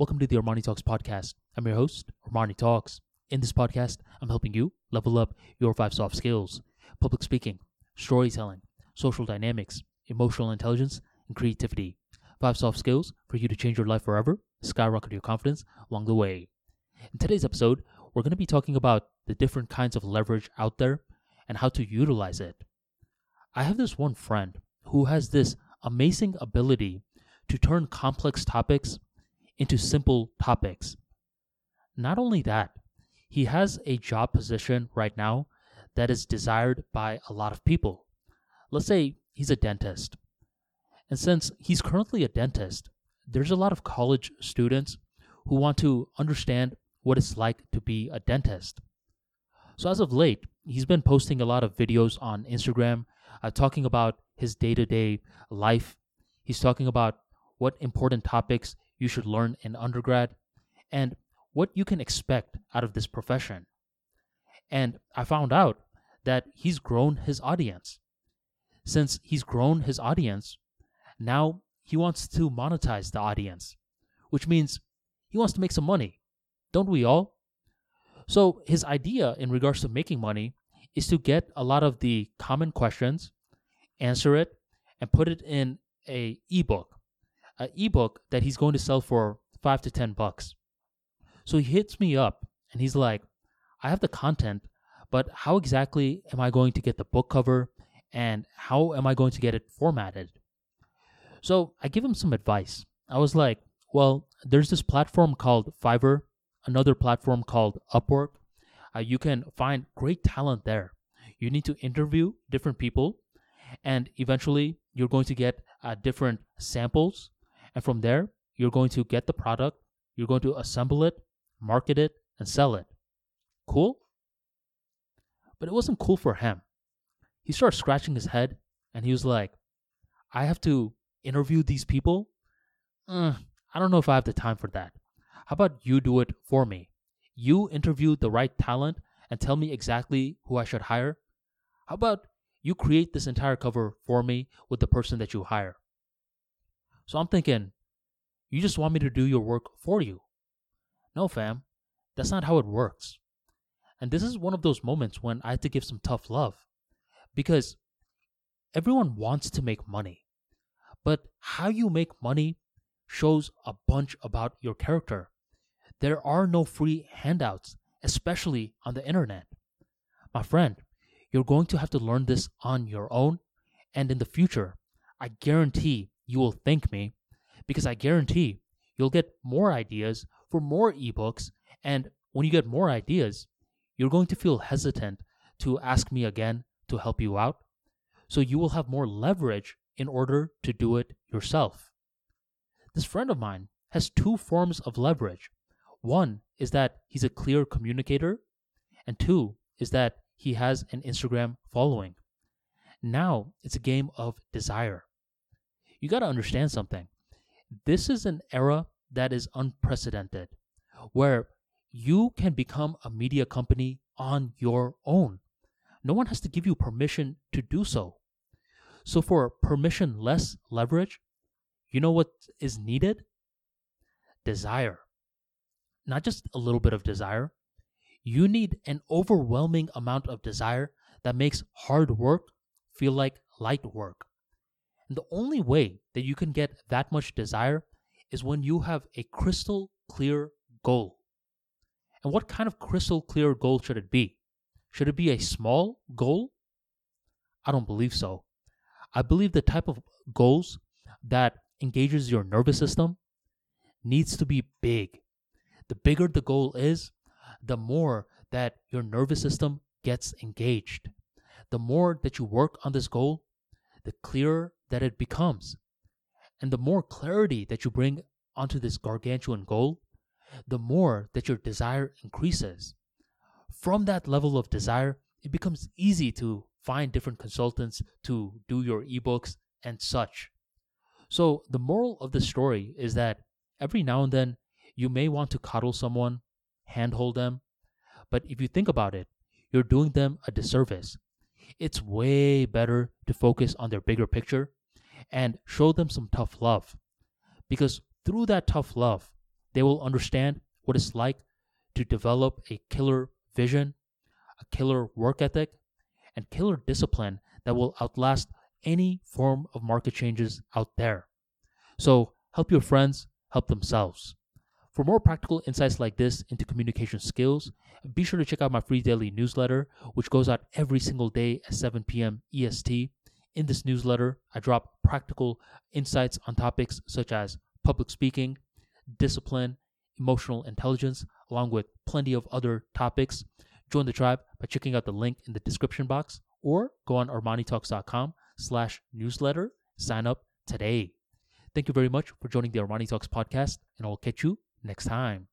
Welcome to the Armani Talks podcast. I'm your host, Armani Talks. In this podcast, I'm helping you level up your five soft skills public speaking, storytelling, social dynamics, emotional intelligence, and creativity. Five soft skills for you to change your life forever, skyrocket your confidence along the way. In today's episode, we're going to be talking about the different kinds of leverage out there and how to utilize it. I have this one friend who has this amazing ability to turn complex topics into simple topics. Not only that, he has a job position right now that is desired by a lot of people. Let's say he's a dentist. And since he's currently a dentist, there's a lot of college students who want to understand what it's like to be a dentist. So, as of late, he's been posting a lot of videos on Instagram uh, talking about his day to day life. He's talking about what important topics you should learn in undergrad and what you can expect out of this profession. And I found out that he's grown his audience. Since he's grown his audience, now he wants to monetize the audience, which means he wants to make some money. Don't we all? So, his idea in regards to making money is to get a lot of the common questions, answer it, and put it in a ebook, an ebook that he's going to sell for five to ten bucks. So he hits me up and he's like, I have the content, but how exactly am I going to get the book cover and how am I going to get it formatted? So I give him some advice. I was like, well, there's this platform called Fiverr, another platform called Upwork. Uh, you can find great talent there. You need to interview different people, and eventually you're going to get uh, different samples. And from there, you're going to get the product, you're going to assemble it, market it, and sell it. Cool? But it wasn't cool for him. He started scratching his head and he was like, I have to interview these people? Uh, I don't know if I have the time for that. How about you do it for me? You interview the right talent and tell me exactly who I should hire? How about you create this entire cover for me with the person that you hire? So I'm thinking, you just want me to do your work for you. No, fam, that's not how it works. And this is one of those moments when I had to give some tough love because everyone wants to make money. But how you make money shows a bunch about your character. There are no free handouts, especially on the internet. My friend, you're going to have to learn this on your own, and in the future, I guarantee you will thank me because I guarantee you'll get more ideas for more ebooks. And when you get more ideas, you're going to feel hesitant to ask me again to help you out. So you will have more leverage in order to do it yourself. This friend of mine has two forms of leverage. One is that he's a clear communicator, and two is that he has an Instagram following. Now it's a game of desire. You got to understand something. This is an era that is unprecedented, where you can become a media company on your own. No one has to give you permission to do so. So, for permissionless leverage, you know what is needed? Desire. Not just a little bit of desire. You need an overwhelming amount of desire that makes hard work feel like light work. And the only way that you can get that much desire is when you have a crystal clear goal. And what kind of crystal clear goal should it be? Should it be a small goal? I don't believe so. I believe the type of goals that engages your nervous system needs to be big. The bigger the goal is, the more that your nervous system gets engaged. The more that you work on this goal, the clearer that it becomes. And the more clarity that you bring onto this gargantuan goal, the more that your desire increases. From that level of desire, it becomes easy to find different consultants to do your ebooks and such. So, the moral of the story is that every now and then you may want to coddle someone, handhold them, but if you think about it, you're doing them a disservice. It's way better to focus on their bigger picture and show them some tough love. Because through that tough love, They will understand what it's like to develop a killer vision, a killer work ethic, and killer discipline that will outlast any form of market changes out there. So help your friends help themselves. For more practical insights like this into communication skills, be sure to check out my free daily newsletter, which goes out every single day at 7 p.m. EST. In this newsletter, I drop practical insights on topics such as public speaking, discipline, emotional intelligence, along with plenty of other topics. Join the tribe by checking out the link in the description box or go on armanitalks.com slash newsletter. Sign up today. Thank you very much for joining the Armani Talks podcast, and I'll catch you next time.